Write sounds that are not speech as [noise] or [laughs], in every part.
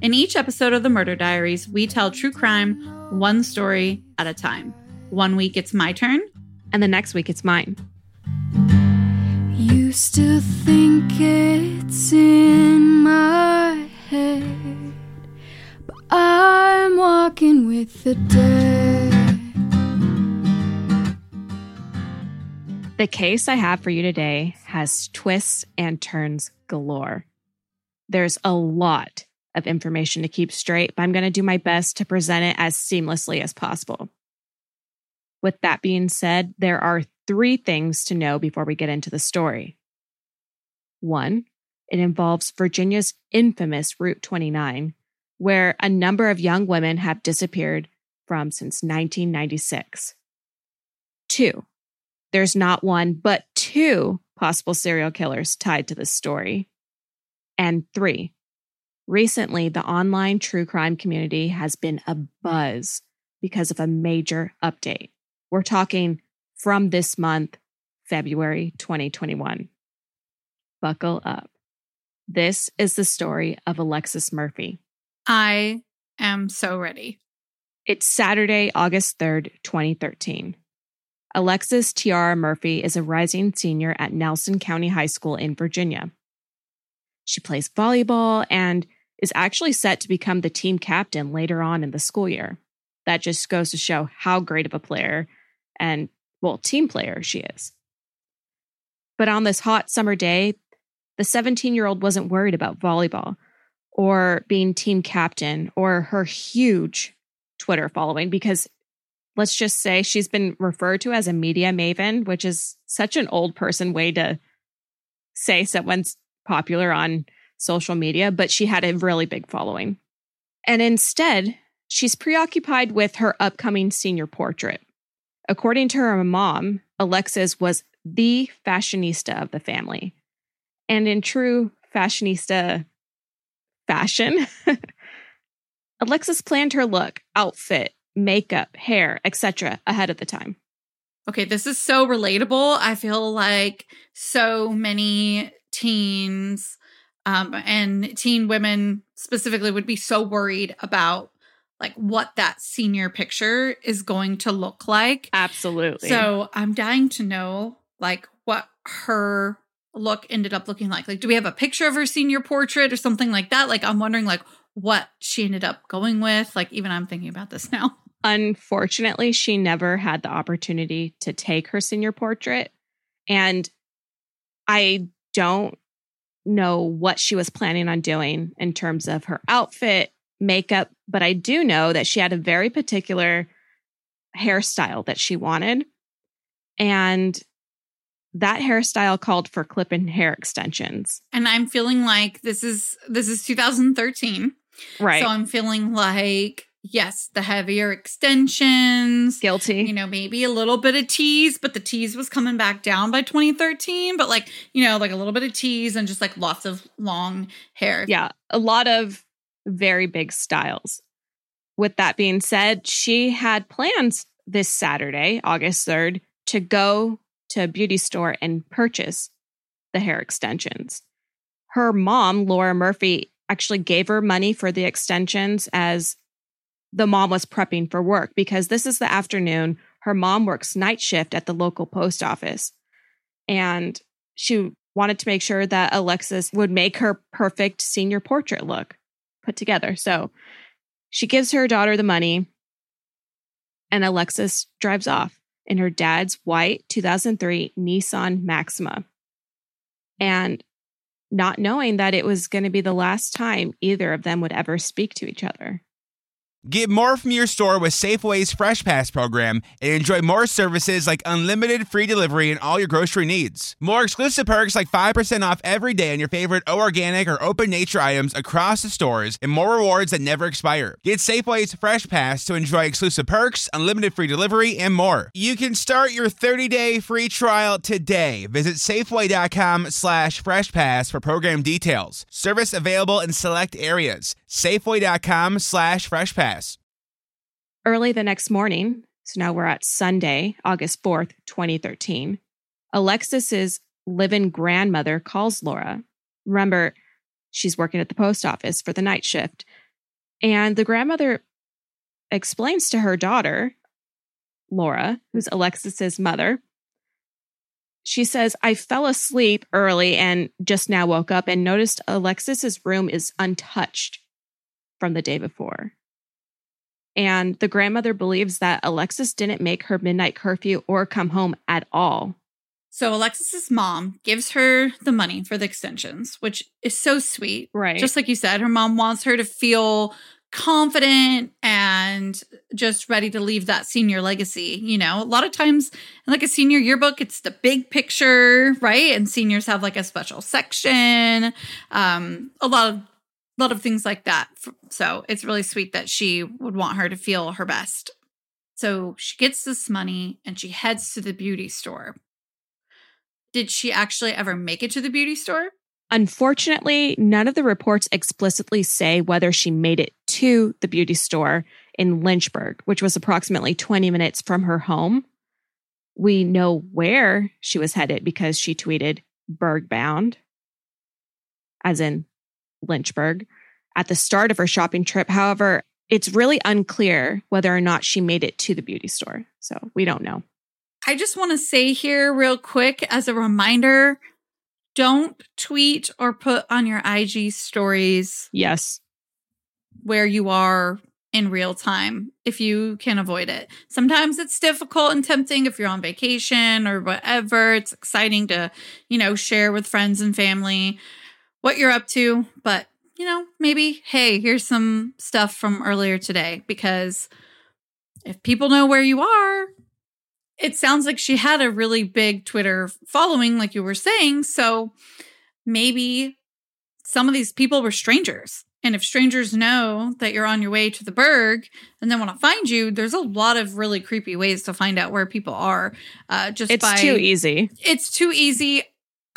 In each episode of the Murder Diaries, we tell true crime one story at a time. One week it's my turn, and the next week it's mine. You still think it's in my head, but I'm walking with the dead. The case I have for you today has twists and turns galore. There's a lot of information to keep straight, but I'm going to do my best to present it as seamlessly as possible. With that being said, there are three things to know before we get into the story. One, it involves Virginia's infamous Route 29, where a number of young women have disappeared from since 1996. Two, there's not one, but two possible serial killers tied to this story. And three, recently the online true crime community has been a buzz because of a major update. We're talking from this month, February 2021. Buckle up. This is the story of Alexis Murphy. I am so ready. It's Saturday, August 3rd, 2013. Alexis Tiara Murphy is a rising senior at Nelson County High School in Virginia. She plays volleyball and is actually set to become the team captain later on in the school year. That just goes to show how great of a player and, well, team player she is. But on this hot summer day, the 17 year old wasn't worried about volleyball or being team captain or her huge Twitter following because let's just say she's been referred to as a media maven, which is such an old person way to say someone's popular on social media, but she had a really big following. And instead, she's preoccupied with her upcoming senior portrait. According to her mom, Alexis was the fashionista of the family. And in true fashionista fashion, [laughs] Alexis planned her look, outfit, makeup, hair, etc. ahead of the time. Okay, this is so relatable. I feel like so many teens um, and teen women specifically would be so worried about like what that senior picture is going to look like. Absolutely. So I'm dying to know like what her look ended up looking like. Like, do we have a picture of her senior portrait or something like that? Like, I'm wondering like what she ended up going with. Like, even I'm thinking about this [laughs] now. Unfortunately, she never had the opportunity to take her senior portrait. And I don't know what she was planning on doing in terms of her outfit, makeup, but I do know that she had a very particular hairstyle that she wanted. And that hairstyle called for clip and hair extensions. And I'm feeling like this is this is 2013. Right. So I'm feeling like yes, the heavier extensions. Guilty. You know, maybe a little bit of tease, but the tease was coming back down by 2013. But like, you know, like a little bit of tease and just like lots of long hair. Yeah. A lot of very big styles. With that being said, she had plans this Saturday, August 3rd, to go to a beauty store and purchase the hair extensions. Her mom, Laura Murphy, actually gave her money for the extensions as the mom was prepping for work because this is the afternoon. Her mom works night shift at the local post office. And she wanted to make sure that Alexis would make her perfect senior portrait look put together. So She gives her daughter the money, and Alexis drives off in her dad's white 2003 Nissan Maxima. And not knowing that it was going to be the last time either of them would ever speak to each other. Get more from your store with Safeway's Fresh Pass program and enjoy more services like unlimited free delivery and all your grocery needs. More exclusive perks like 5% off every day on your favorite O organic or open nature items across the stores and more rewards that never expire. Get Safeway's Fresh Pass to enjoy exclusive perks, unlimited free delivery, and more. You can start your 30-day free trial today. Visit Safeway.com slash Fresh Pass for program details. Service available in select areas. Safeway.com slash Fresh Pass. Early the next morning, so now we're at Sunday, August 4th, 2013, Alexis's live in grandmother calls Laura. Remember, she's working at the post office for the night shift. And the grandmother explains to her daughter, Laura, who's Alexis's mother, she says, I fell asleep early and just now woke up and noticed Alexis's room is untouched from the day before. And the grandmother believes that Alexis didn't make her midnight curfew or come home at all. So Alexis's mom gives her the money for the extensions, which is so sweet. Right. Just like you said, her mom wants her to feel confident and just ready to leave that senior legacy. You know, a lot of times in like a senior yearbook, it's the big picture, right? And seniors have like a special section. Um, a lot of a lot of things like that. So it's really sweet that she would want her to feel her best. So she gets this money and she heads to the beauty store. Did she actually ever make it to the beauty store? Unfortunately, none of the reports explicitly say whether she made it to the beauty store in Lynchburg, which was approximately 20 minutes from her home. We know where she was headed because she tweeted Burgbound, as in Lynchburg, at the start of her shopping trip. However, it's really unclear whether or not she made it to the beauty store. So we don't know. I just want to say here, real quick, as a reminder don't tweet or put on your IG stories. Yes. Where you are in real time if you can avoid it. Sometimes it's difficult and tempting if you're on vacation or whatever. It's exciting to, you know, share with friends and family what you're up to, but you know, maybe, hey, here's some stuff from earlier today because if people know where you are, it sounds like she had a really big Twitter following, like you were saying. So maybe some of these people were strangers. And if strangers know that you're on your way to the Burg and then want to find you, there's a lot of really creepy ways to find out where people are. Uh, just it's by, too easy. It's too easy.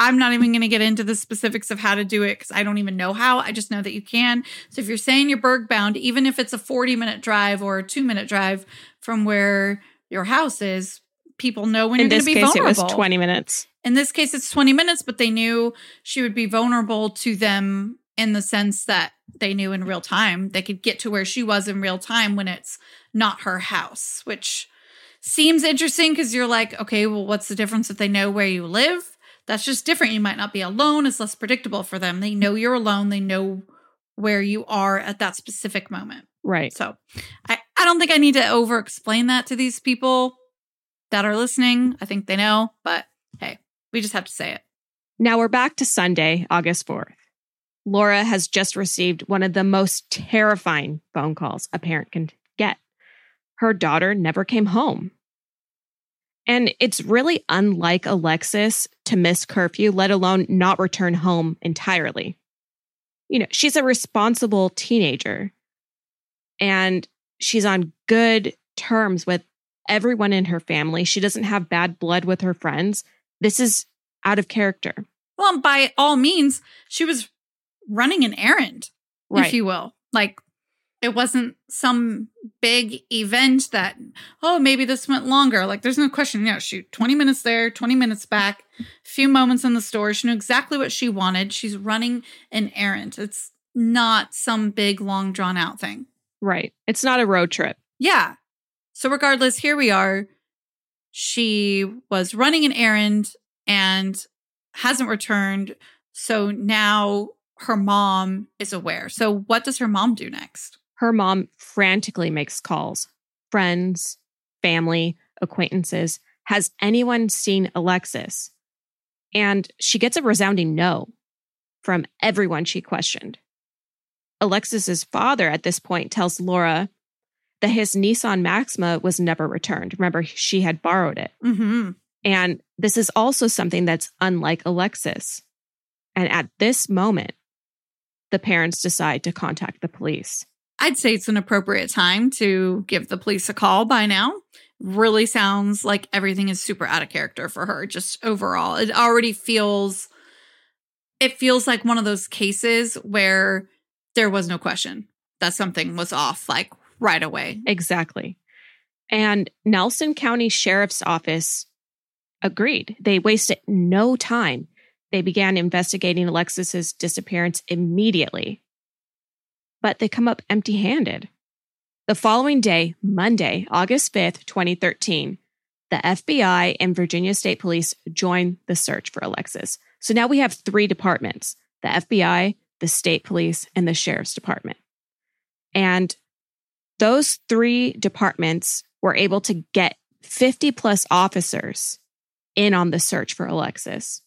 I'm not even going to get into the specifics of how to do it because I don't even know how. I just know that you can. So if you're saying you're Burg bound, even if it's a 40 minute drive or a two minute drive from where your house is, people know when In you're going this to be case, vulnerable. it was 20 minutes. In this case, it's 20 minutes, but they knew she would be vulnerable to them in the sense that they knew in real time they could get to where she was in real time when it's not her house, which seems interesting because you're like, okay, well, what's the difference if they know where you live? That's just different. You might not be alone. It's less predictable for them. They know you're alone. They know where you are at that specific moment. Right. So I, I don't think I need to over explain that to these people that are listening. I think they know, but hey, we just have to say it. Now we're back to Sunday, August 4th. Laura has just received one of the most terrifying phone calls a parent can get. Her daughter never came home. And it's really unlike Alexis to miss curfew, let alone not return home entirely. You know, she's a responsible teenager and she's on good terms with everyone in her family. She doesn't have bad blood with her friends. This is out of character. Well, by all means, she was running an errand, Right. if you will. Like it wasn't some big event that, oh, maybe this went longer. Like there's no question. Yeah, shoot, 20 minutes there, 20 minutes back, a few moments in the store. She knew exactly what she wanted. She's running an errand. It's not some big, long, drawn out thing. Right. It's not a road trip. Yeah. So, regardless, here we are. She was running an errand and hasn't returned. So now her mom is aware. So, what does her mom do next? Her mom frantically makes calls friends, family, acquaintances. Has anyone seen Alexis? And she gets a resounding no from everyone she questioned. Alexis's father at this point tells Laura that his Nissan Maxima was never returned. Remember, she had borrowed it. Mm-hmm. And this is also something that's unlike Alexis. And at this moment, the parents decide to contact the police. I'd say it's an appropriate time to give the police a call by now. Really sounds like everything is super out of character for her, just overall. It already feels it feels like one of those cases where there was no question that something was off like right away. Exactly. And Nelson County Sheriff's Office agreed. They wasted no time. They began investigating Alexis's disappearance immediately. But they come up empty handed. The following day, Monday, August 5th, 2013, the FBI and Virginia State Police join the search for Alexis. So now we have three departments the FBI, the state police, and the sheriff's department. And those three departments were able to get 50 plus officers in on the search for Alexis.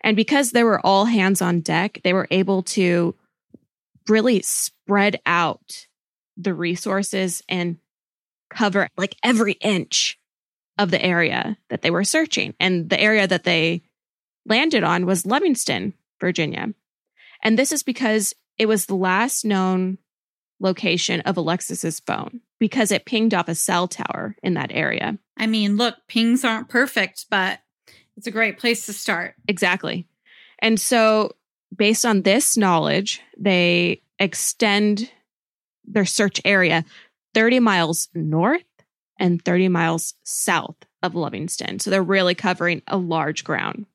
And because they were all hands on deck, they were able to really spread out the resources and cover like every inch of the area that they were searching. And the area that they landed on was Lovingston, Virginia. And this is because it was the last known location of Alexis's phone because it pinged off a cell tower in that area. I mean, look, pings aren't perfect, but it's a great place to start. Exactly. And so, based on this knowledge, they extend their search area 30 miles north and 30 miles south of Lovingston. So, they're really covering a large ground.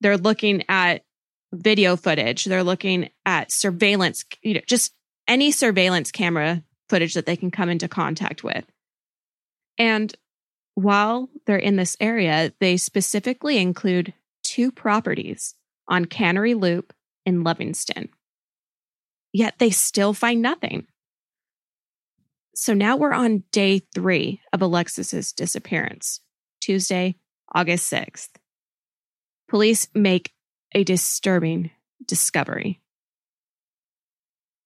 They're looking at video footage, they're looking at surveillance, you know, just any surveillance camera footage that they can come into contact with. And while they're in this area, they specifically include two properties on Cannery Loop in Lovingston. Yet they still find nothing. So now we're on day three of Alexis's disappearance, Tuesday, August 6th. Police make a disturbing discovery.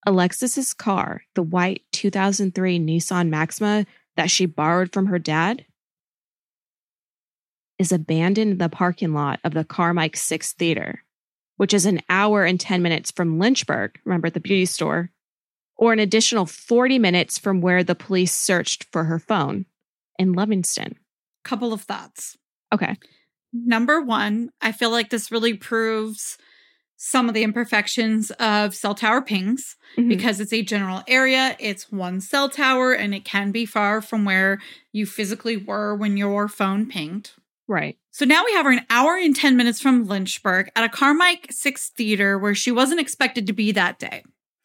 Alexis's car, the white 2003 Nissan Maxima that she borrowed from her dad, is abandoned in the parking lot of the Carmike 6 Theater, which is an hour and 10 minutes from Lynchburg, remember the beauty store, or an additional 40 minutes from where the police searched for her phone in Lovingston. Couple of thoughts. Okay. Number one, I feel like this really proves some of the imperfections of cell tower pings Mhm. because it's a general area, it's one cell tower, and it can be far from where you physically were when your phone pinged. Right. So now we have her an hour and 10 minutes from Lynchburg at a Carmike 6 theater where she wasn't expected to be that day.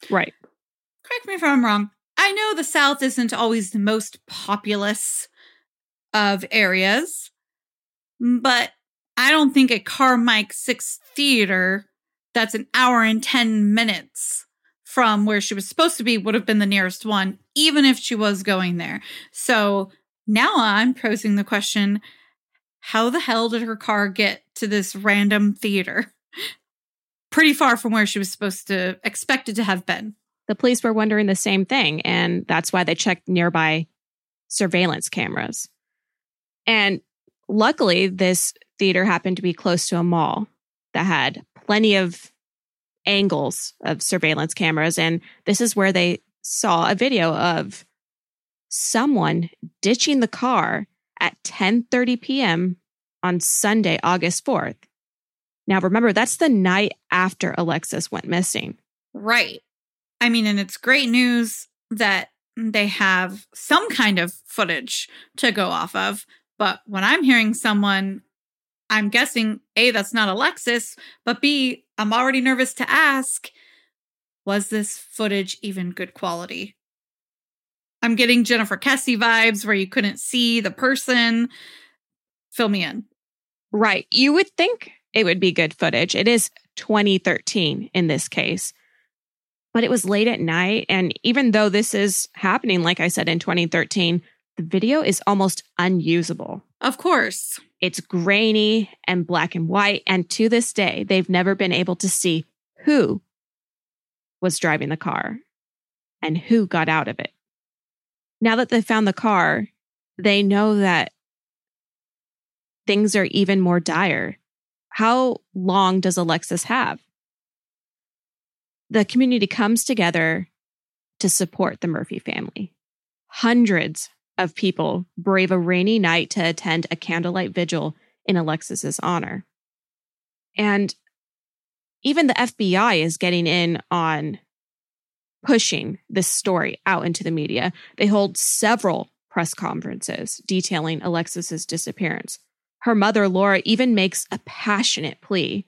Right. Correct me if I'm wrong. I know the South isn't always the most populous of areas, but I don't think a Carmike 6 theater that's an hour and 10 minutes from where she was supposed to be would have been the nearest one, even if she was going there. So now I'm posing the question how the hell did her car get to this random theater? Pretty far from where she was supposed to, expected to have been. The police were wondering the same thing, and that's why they checked nearby surveillance cameras. And luckily, this theater happened to be close to a mall that had plenty of angles of surveillance cameras. And this is where they saw a video of someone ditching the car at 10:30 p.m. on Sunday, August 4th. Now remember, that's the night after Alexis went missing. Right. I mean, and it's great news that they have some kind of footage to go off of. But when I'm hearing someone, I'm guessing A, that's not Alexis, but B, I'm already nervous to ask, was this footage even good quality? I'm getting Jennifer Kesse vibes where you couldn't see the person. Fill me in. Right. You would think it would be good footage. It is 2013 in this case. but it was late at night. And even though this is happening, like I said, in 2013, the video is almost unusable. Of course. It's grainy and black and white. And to this day, they've never been able to see who was driving the car and who got out of it. Now that they found the car, they know that things are even more dire. How long does Alexis have? The community comes together to support the Murphy family. Hundreds of people brave a rainy night to attend a candlelight vigil in Alexis's honor. And even the FBI is getting in on pushing this story out into the media. They hold several press conferences detailing Alexis's disappearance. Her mother, Laura, even makes a passionate plea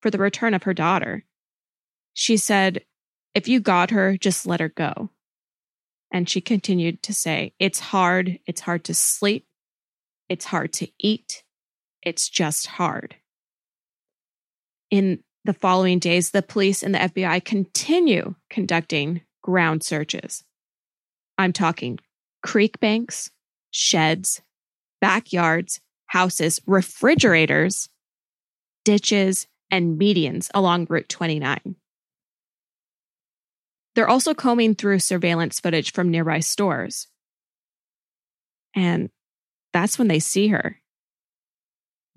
for the return of her daughter. She said, If you got her, just let her go. And she continued to say, It's hard. It's hard to sleep. It's hard to eat. It's just hard. In the following days, the police and the FBI continue conducting ground searches. I'm talking creek banks, sheds, backyards, houses, refrigerators, ditches, and medians along Route 29. They're also combing through surveillance footage from nearby stores. And that's when they see her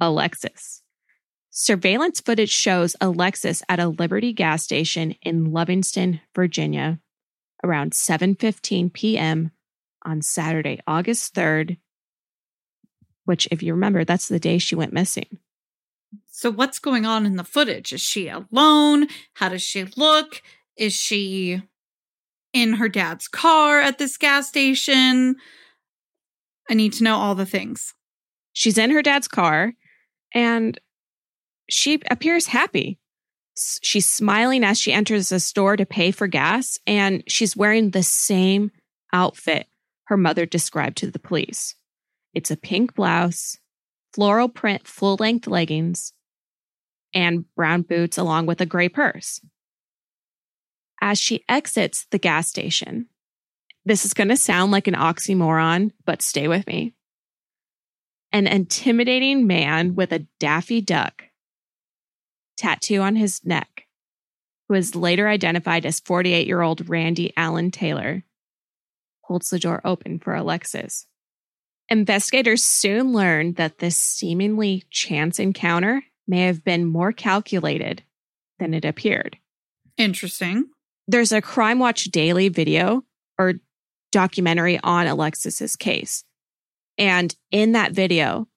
Alexis. Surveillance footage shows Alexis at a Liberty gas station in Lovingston, Virginia, around 7:15 p.m. on Saturday, August 3rd, which if you remember, that's the day she went missing. So what's going on in the footage? Is she alone? How does she look? Is she in her dad's car at this gas station? I need to know all the things. She's in her dad's car and she appears happy. She's smiling as she enters the store to pay for gas, and she's wearing the same outfit her mother described to the police. It's a pink blouse, floral print full length leggings, and brown boots, along with a gray purse. As she exits the gas station, this is going to sound like an oxymoron, but stay with me. An intimidating man with a Daffy Duck tattoo on his neck, who is later identified as 48 year old Randy Allen Taylor, holds the door open for Alexis. Investigators soon learned that this seemingly chance encounter may have been more calculated than it appeared. Interesting. There's a Crime Watch Daily video or documentary on Alexis's case. And in that video,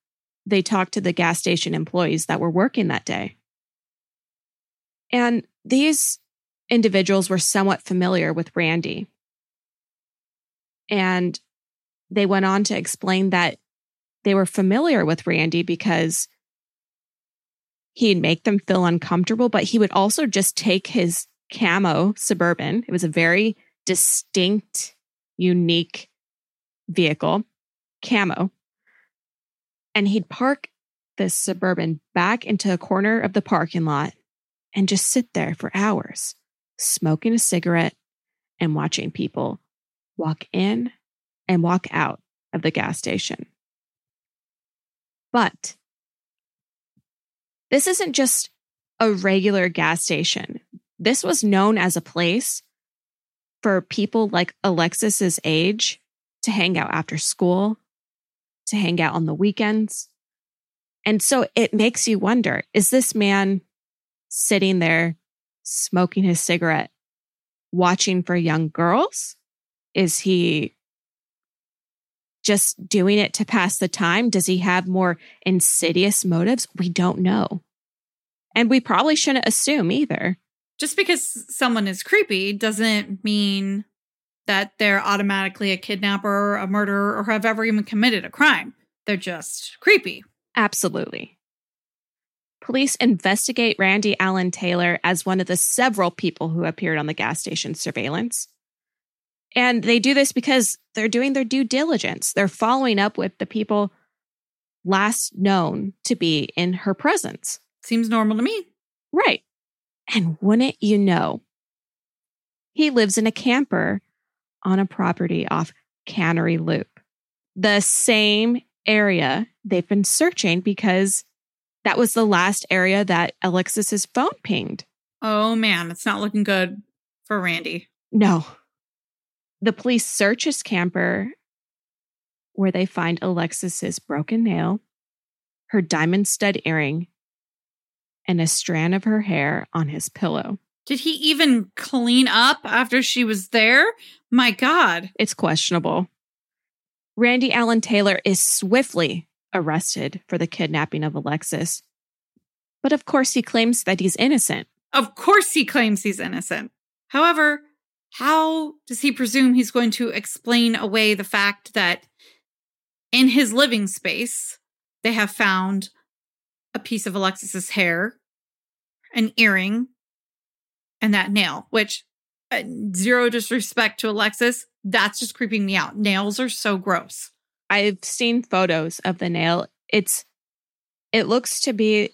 they talked to the gas station employees that were working that day. And these individuals were somewhat familiar with Randy. And they went on to explain that they were familiar with Randy because he'd make them feel uncomfortable, but he would also just take his camo suburban. It was a very distinct, unique vehicle, camo. And he'd park this suburban back into a corner of the parking lot and just sit there for hours, smoking a cigarette and watching people walk in and walk out of the gas station. But this isn't just a regular gas station. This was known as a place for people like Alexis's age to hang out after school, to hang out on the weekends. And so it makes you wonder is this man sitting there smoking his cigarette, watching for young girls? Is he just doing it to pass the time? Does he have more insidious motives? We don't know. And we probably shouldn't assume either. Just because someone is creepy doesn't mean that they're automatically a kidnapper, a murderer, or have ever even committed a crime. They're just creepy. Absolutely. Police investigate Randy Allen Taylor as one of the several people who appeared on the gas station surveillance. And they do this because they're doing their due diligence. They're following up with the people last known to be in her presence. Seems normal to me. Right. And wouldn't you know, He lives in a camper on a property off Cannery Loop, the same area they've been searching because that was the last area that Alexis's phone pinged. Oh man, it's not looking good for Randy. No. The police search his camper where they find Alexis's broken nail, her diamond stud earring, and a strand of her hair on his pillow. Did he even clean up after she was there? My God. It's questionable. Randy Allen Taylor is swiftly arrested for the kidnapping of Alexis. But of course, he claims that he's innocent. Of course, he claims he's innocent. However, how does he presume he's going to explain away the fact that in his living space, they have found a piece of Alexis's hair, an earring, and that nail, which uh, zero disrespect to Alexis, that's just creeping me out. Nails are so gross. I've seen photos of the nail. It's it looks to be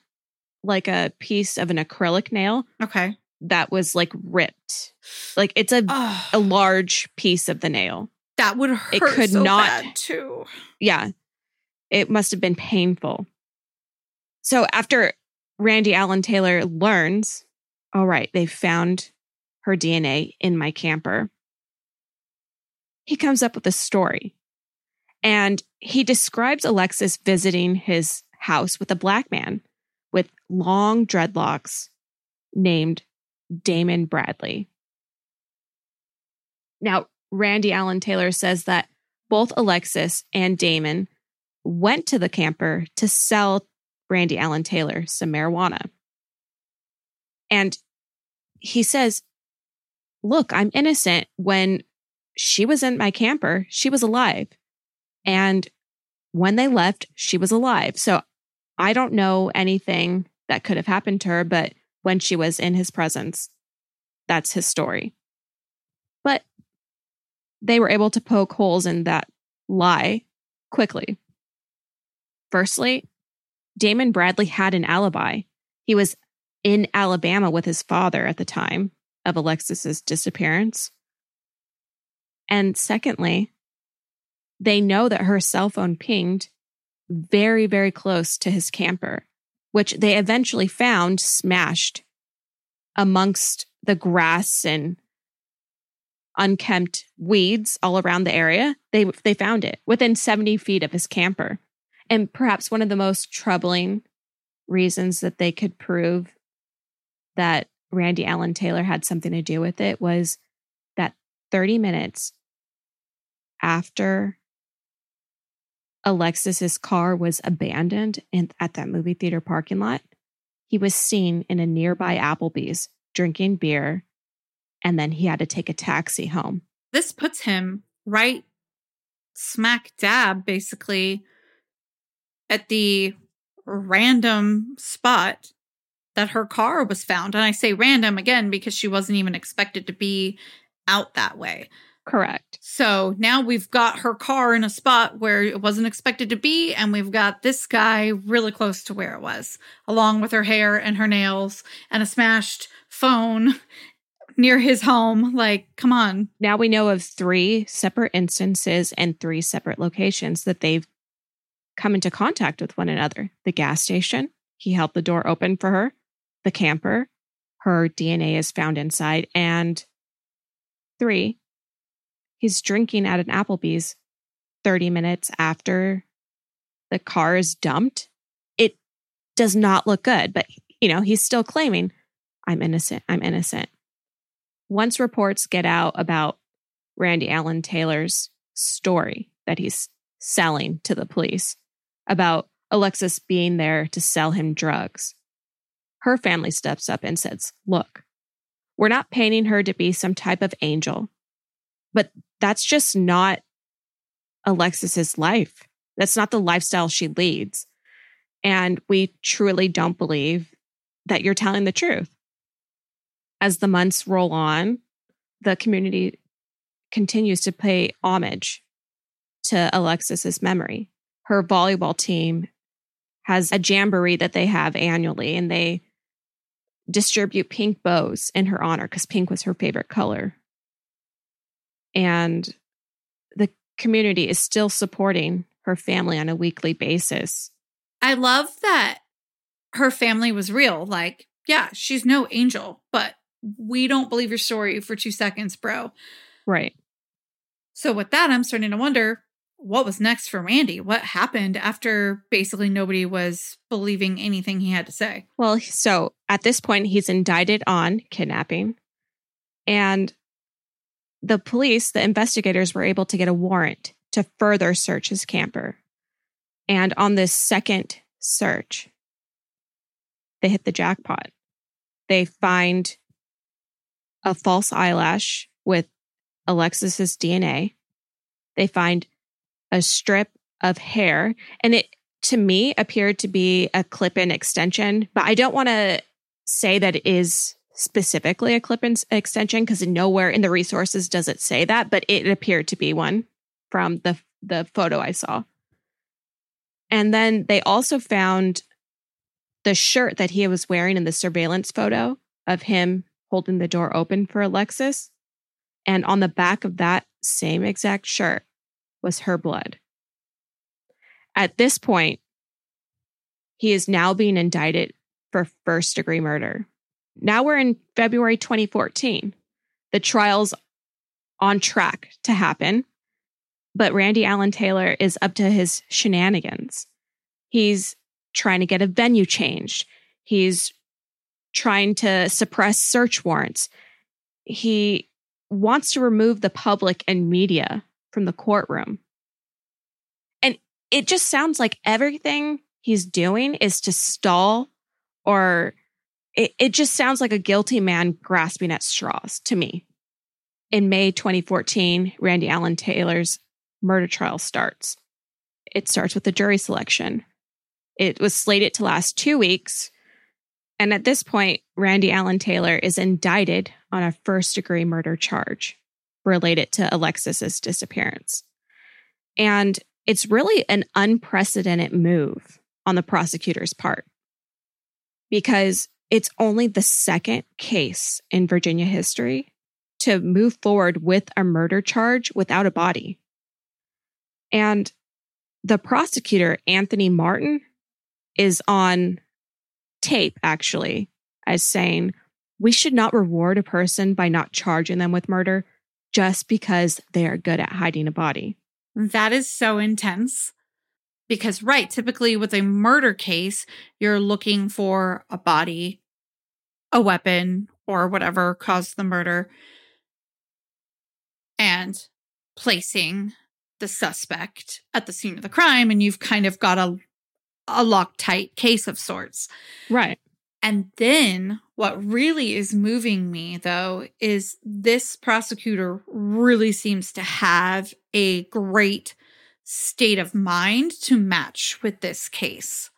like a piece of an acrylic nail Okay. that was like ripped. Like it's a Ugh, a large piece of the nail. that would hurt it could so not- too. Yeah. It must have been painful. So after Randy Allen Taylor learns, all right, they found her DNA in my camper. He comes up with a story. And he describes Alexis visiting his house with a black man with long dreadlocks named Damon Bradley. Now, Randy Allen Taylor says that both Alexis and Damon went to the camper to sell Randy Allen Taylor some marijuana. And he says, Look, I'm innocent. When she was in my camper, she was alive. And when they left, she was alive. So I don't know anything that could have happened to her, but when she was in his presence, that's his story. But they were able to poke holes in that lie quickly. Firstly, Damon Bradley had an alibi. He was in Alabama with his father at the time of Alexis's disappearance. And secondly, they know that her cell phone pinged very, very close to his camper, which they eventually found smashed amongst the grass and unkempt weeds all around the area. They they found it within 70 feet of his camper. And perhaps one of the most troubling reasons that they could prove that Randy Allen Taylor had something to do with it was that 30 minutes after Alexis's car was abandoned in, at that movie theater parking lot, he was seen in a nearby Applebee's drinking beer, and then he had to take a taxi home. This puts him right smack dab, basically, at the random spot that her car was found. And I say random again because she wasn't even expected to be out that way. Correct. So now we've got her car in a spot where it wasn't expected to be, and we've got this guy really close to where it was, along with her hair and her nails and a smashed phone [laughs] near his home. Like, come on. Now we know of three separate instances and three separate locations that they've come into contact with one another. The gas station, he held the door open for her. The camper, her DNA is found inside. And three, he's drinking at an Applebee's 30 minutes after the car is dumped. It does not look good, but you know, he's still claiming, I'm innocent, I'm innocent. Once reports get out about Randy Allen Taylor's story that he's selling to the police about Alexis being there to sell him drugs, her family steps up and says, Look, we're not painting her to be some type of angel, but that's just not Alexis's life. That's not the lifestyle she leads. And we truly don't believe that you're telling the truth. As the months roll on, the community continues to pay homage to Alexis's memory. Her volleyball team has a jamboree that they have annually, and they distribute pink bows in her honor because pink was her favorite color And the community is still supporting her family on a weekly basis. I love that her family was real. Like, yeah, she's no angel, but we don't believe your story for two seconds, bro. Right. So, with that, I'm starting to wonder what was next for Randy? What happened after basically nobody was believing anything he had to say? Well, so at this point, he's indicted on kidnapping. And the police, the investigators, were able to get a warrant to further search his camper. And on this second search, they hit the jackpot. They find a false eyelash with Alexis's DNA. They find a strip of hair and it to me appeared to be a clip in extension, but I don't want to say that it is specifically a clip extension because nowhere in the resources does it say that, but it appeared to be one from the the photo I saw. And then they also found the shirt that he was wearing in the surveillance photo of him holding the door open for Alexis. And on the back of that same exact shirt was her blood. At this point, he is now being indicted for first degree murder. Now we're in February 2014. The trial's on track to happen, but Randy Allen Taylor is up to his shenanigans. He's trying to get a venue changed. He's trying to suppress search warrants. He wants to remove the public and media from the courtroom. And it just sounds like everything he's doing is to stall or it, it just sounds like a guilty man grasping at straws to me. In May 2014, Randy Allen Taylor's murder trial starts. It starts with the jury selection. It was slated to last two weeks. And at this point, Randy Allen Taylor is indicted on a first degree murder charge related to Alexis's disappearance. And it's really an unprecedented move on the prosecutor's part because it's only the second case in Virginia history to move forward with a murder charge without a body. And the prosecutor, Anthony Martin, is on tape actually as saying, we should not reward a person by not charging them with murder just because they are good at hiding a body. That is so intense. Because, right, typically with a murder case, you're looking for a body, a weapon, or whatever caused the murder, and placing the suspect at the scene of the crime. And you've kind of got a, a Loctite case of sorts. Right. And then what really is moving me, though, is this prosecutor really seems to have a great state of mind to match with this case.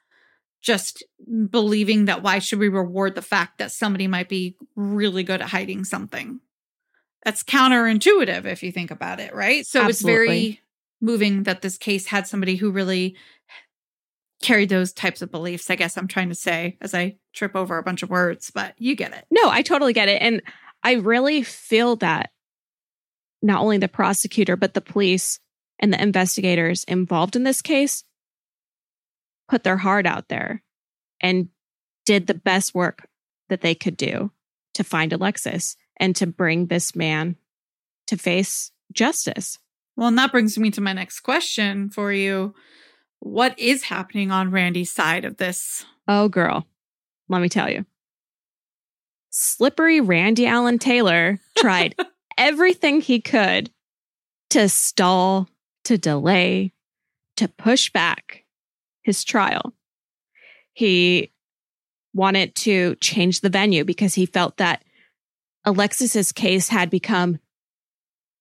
Just believing that why should we reward the fact that somebody might be really good at hiding something? That's counterintuitive if you think about it, right? So it's very moving that this case had somebody who really carried those types of beliefs, I guess I'm trying to say as I trip over a bunch of words, but you get it. No, I totally get it. And I really feel that not only the prosecutor, but the police and the investigators involved in this case put their heart out there and did the best work that they could do to find Alexis and to bring this man to face justice. Well, and that brings me to my next question for you what is happening on Randy's side of this? Oh, girl, let me tell you. Slippery Randy Allen Taylor [laughs] tried everything he could to stall, to delay, to push back his trial. He wanted to change the venue because he felt that Alexis's case had become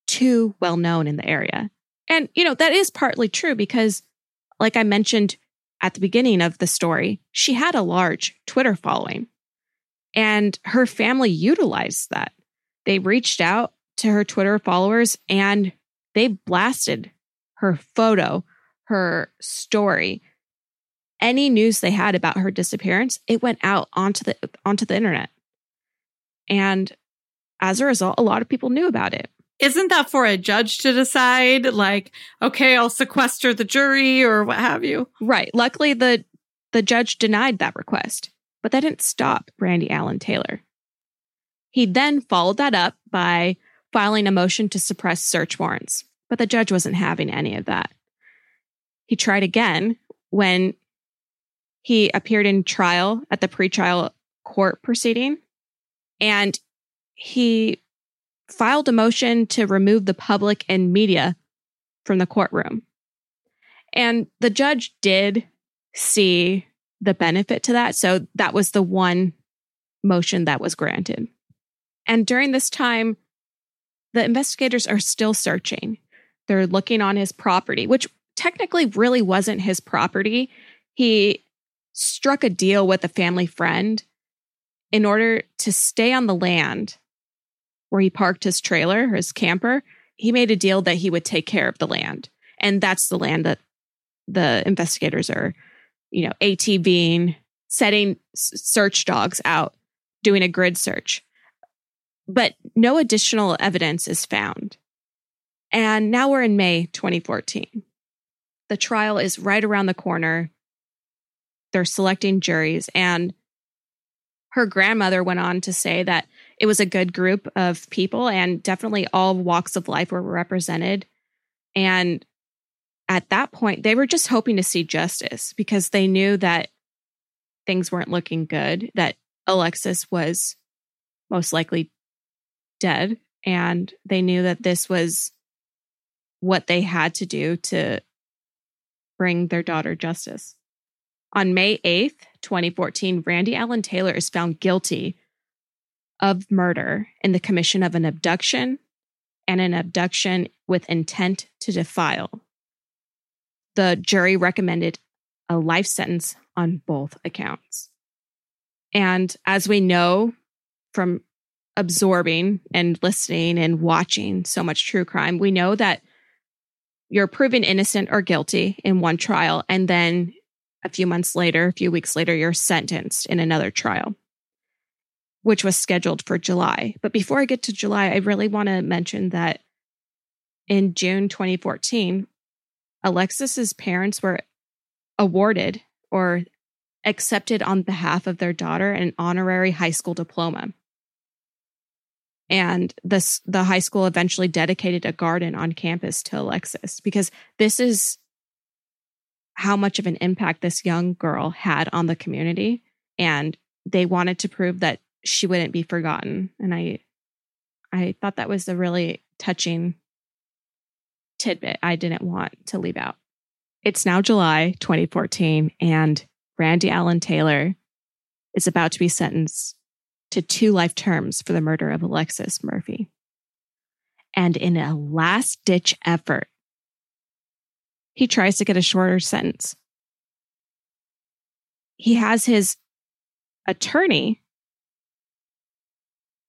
too well known in the area. And, you know, that is partly true because like I mentioned at the beginning of the story, she had a large Twitter following and her family utilized that. They reached out to her Twitter followers and they blasted her photo, her story, any news they had about her disappearance, it went out onto the onto the internet. And as a result, a lot of people knew about it. isn't that for a judge to decide? Like, okay, I'll sequester the jury or what have you. Right. Luckily, the the judge denied that request, but that didn't stop Randy Allen Taylor. He then followed that up by filing a motion to suppress search warrants, but the judge wasn't having any of that. He tried again when he appeared in trial at the pretrial court proceeding, and he filed a motion to remove the public and media from the courtroom. And the judge did see the benefit to that. So that was the one motion that was granted. And during this time, the investigators are still searching. They're looking on his property, which technically really wasn't his property. He struck a deal with a family friend in order to stay on the land where he parked his trailer, his camper. He made a deal that he would take care of the land. And that's the land that the investigators are, you know, ATVing, setting search dogs out, doing a grid search. But no additional evidence is found. And now we're in May 2014. The trial is right around the corner. They're selecting juries. And her grandmother went on to say that it was a good group of people and definitely all walks of life were represented. And at that point, they were just hoping to see justice because they knew that things weren't looking good, that Alexis was most likely dead. And they knew that this was what they had to do to bring their daughter justice. On May 8th, 2014, Randy Allen Taylor is found guilty of murder in the commission of an abduction and an abduction with intent to defile. The jury recommended a life sentence on both accounts. And as we know from absorbing and listening and watching so much true crime, we know that you're proven innocent or guilty in one trial, and then a few months later, a few weeks later, you're sentenced in another trial, which was scheduled for July. But before I get to July, I really want to mention that in June 2014, Alexis's parents were awarded or accepted on behalf of their daughter an honorary high school diploma. And this the high school eventually dedicated a garden on campus to Alexis because this is how much of an impact this young girl had on the community. And they wanted to prove that she wouldn't be forgotten. And i i thought that was a really touching tidbit i didn't want to leave out. It's now july 2014 and randy allen taylor is about to be sentenced to two life terms for the murder of alexis murphy. And in a last ditch effort he tries to get a shorter sentence. He has his attorney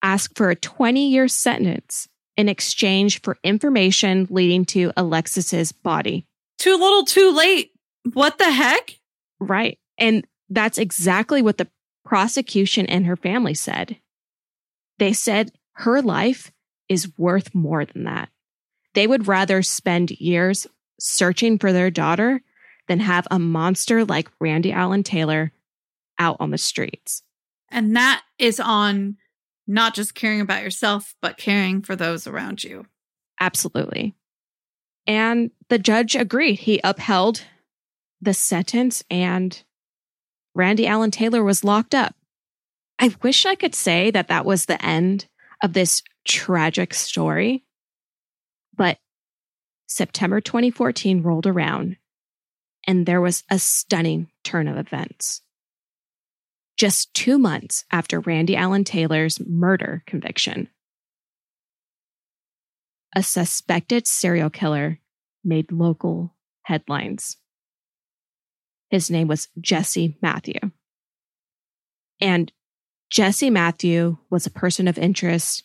ask for a 20 year sentence in exchange for information leading to Alexis's body. Too little, too late. What the heck? Right. And that's exactly what the prosecution and her family said. They said her life is worth more than that. They would rather spend years searching for their daughter than have a monster like Randy Allen Taylor out on the streets. And that is on not just caring about yourself, but caring for those around you. Absolutely. And the judge agreed. He upheld the sentence, and Randy Allen Taylor was locked up. I wish I could say that that was the end of this tragic story, but September 2014 rolled around, and there was a stunning turn of events. Just two months after Randy Allen Taylor's murder conviction, a suspected serial killer made local headlines. His name was Jesse Matthew. And Jesse Matthew was a person of interest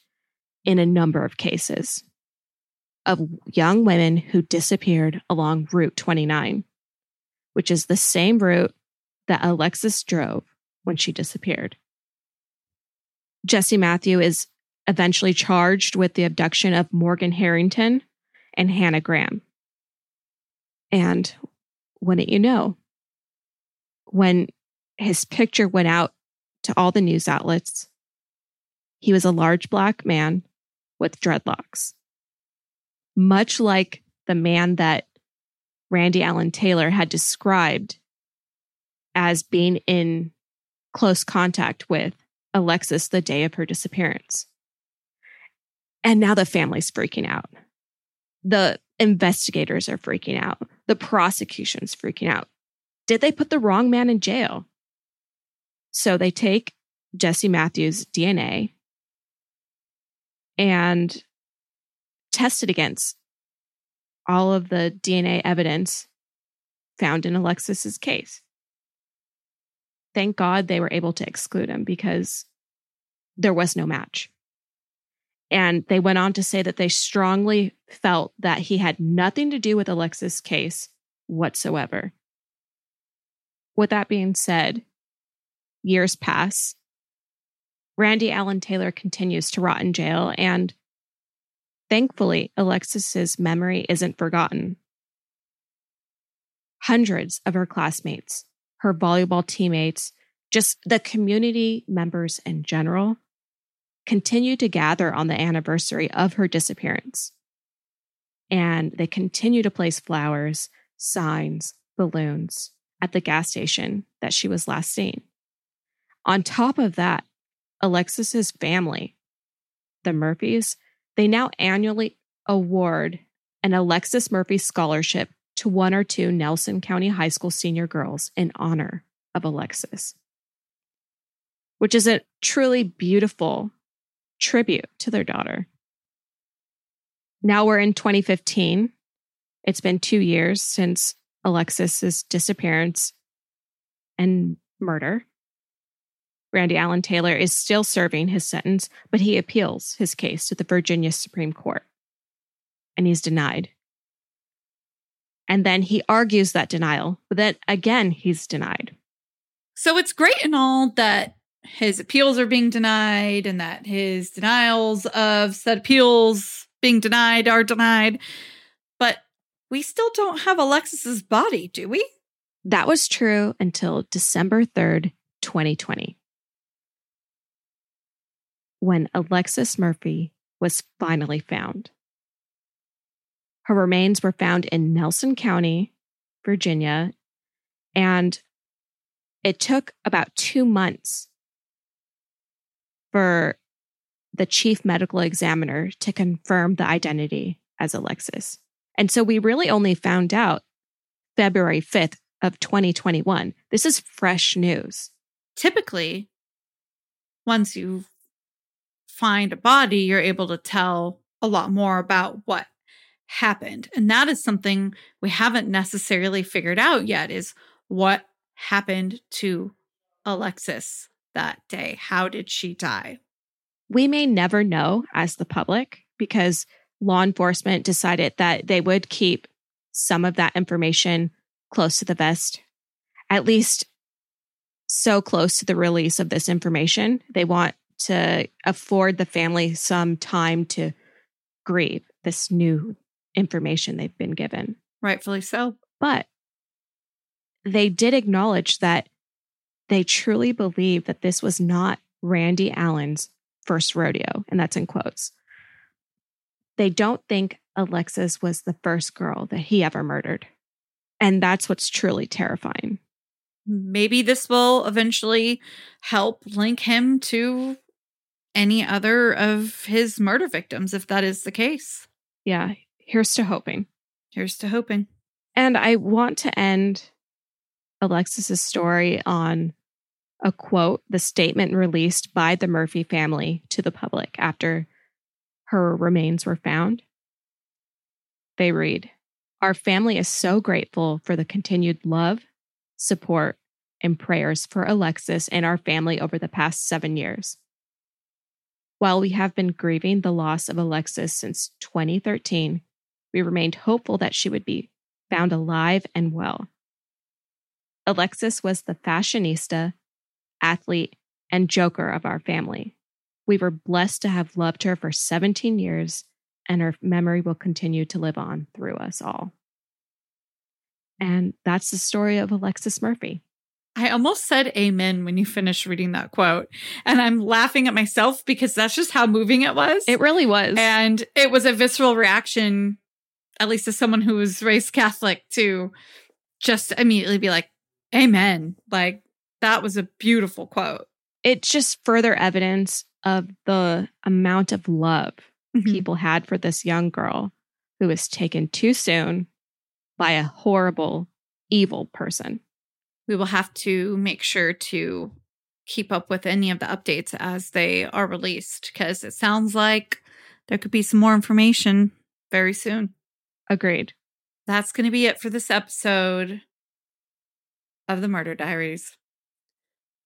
in a number of cases of young women who disappeared along Route 29, which is the same route that Alexis drove when she disappeared. Jesse Matthew is eventually charged with the abduction of Morgan Harrington and Hannah Graham. And wouldn't you know, when his picture went out to all the news outlets, he was a large black man with dreadlocks. Much like the man that Randy Allen Taylor had described as being in close contact with Alexis the day of her disappearance. And now the family's freaking out. The investigators are freaking out. The prosecution's freaking out. Did they put the wrong man in jail? So they take Jesse Matthews' DNA and test it against all of the DNA evidence found in Alexis's case. Thank God they were able to exclude him because there was no match. And they went on to say that they strongly felt that he had nothing to do with Alexis' case whatsoever. With that being said, years pass. Randy Allen Taylor continues to rot in jail, and thankfully, Alexis's memory isn't forgotten. Hundreds of her classmates, her volleyball teammates, just the community members in general, continue to gather on the anniversary of her disappearance. And they continue to place flowers, signs, balloons at the gas station that she was last seen. On top of that, Alexis's family, the Murphys, they now annually award an Alexis Murphy scholarship to one or two Nelson County High School senior girls in honor of Alexis, which is a truly beautiful tribute to their daughter. Now we're in 2015. It's been two years since Alexis's disappearance and murder. Randy Allen Taylor is still serving his sentence, but he appeals his case to the Virginia Supreme Court. And he's denied. And then he argues that denial, but then again, he's denied. So it's great and all that his appeals are being denied and that his denials of said appeals being denied are denied. But we still don't have Alexis's body, do we? That was true until December 3rd, 2020, when Alexis Murphy was finally found. Her remains were found in Nelson County, Virginia, and it took about two months for the chief medical examiner to confirm the identity as Alexis. And so we really only found out February 5th of 2021. This is fresh news. Typically, once you find a body, you're able to tell a lot more about what happened. And that is something we haven't necessarily figured out yet is what happened to Alexis that day? How did she die? We may never know as the public because law enforcement decided that they would keep some of that information close to the vest, at least so close to the release of this information. They want to afford the family some time to grieve this new information they've been given. Rightfully so. But they did acknowledge that they truly believe that this was not Randy Allen's first rodeo, and that's in quotes. They don't think Alexis was the first girl that he ever murdered. And that's what's truly terrifying. Maybe this will eventually help link him to any other of his murder victims, if that is the case. Yeah, here's to hoping. Here's to hoping. And I want to end Alexis's story on a quote, the statement released by the Murphy family to the public after her remains were found. They read Our family is so grateful for the continued love, support, and prayers for Alexis and our family over the past seven years. While we have been grieving the loss of Alexis since 2013, we remained hopeful that she would be found alive and well. Alexis was the fashionista athlete, and joker of our family. We were blessed to have loved her for 17 years, and her memory will continue to live on through us all. And that's the story of Alexis Murphy. I almost said amen when you finished reading that quote. And I'm laughing at myself because that's just how moving it was. It really was. and it was a visceral reaction, at least as someone who was raised Catholic, to just immediately be like, Amen. Like that was a beautiful quote. it's just further evidence of the amount of love Mhm. people had for this young girl who was taken too soon by a horrible, evil person. We will have to make sure to keep up with any of the updates as they are released because it sounds like there could be some more information very soon. Agreed. That's going to be it for this episode of the Murder Diaries.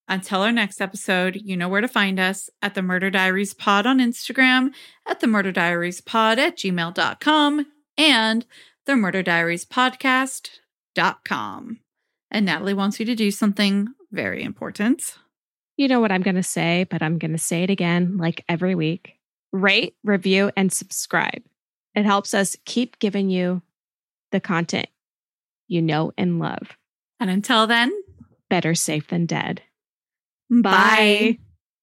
Until our next episode, you know where to find us at the Murder Diaries Pod on Instagram, at the Murder Diaries Pod at gmail.com, and the Murder Diaries Podcast.com. And Natalie wants you to do something very important. You know what I'm going to say, but I'm going to say it again like every week. Rate, review, and subscribe. It helps us keep giving you the content you know and love. And until then, Better safe than dead. bye. Bye.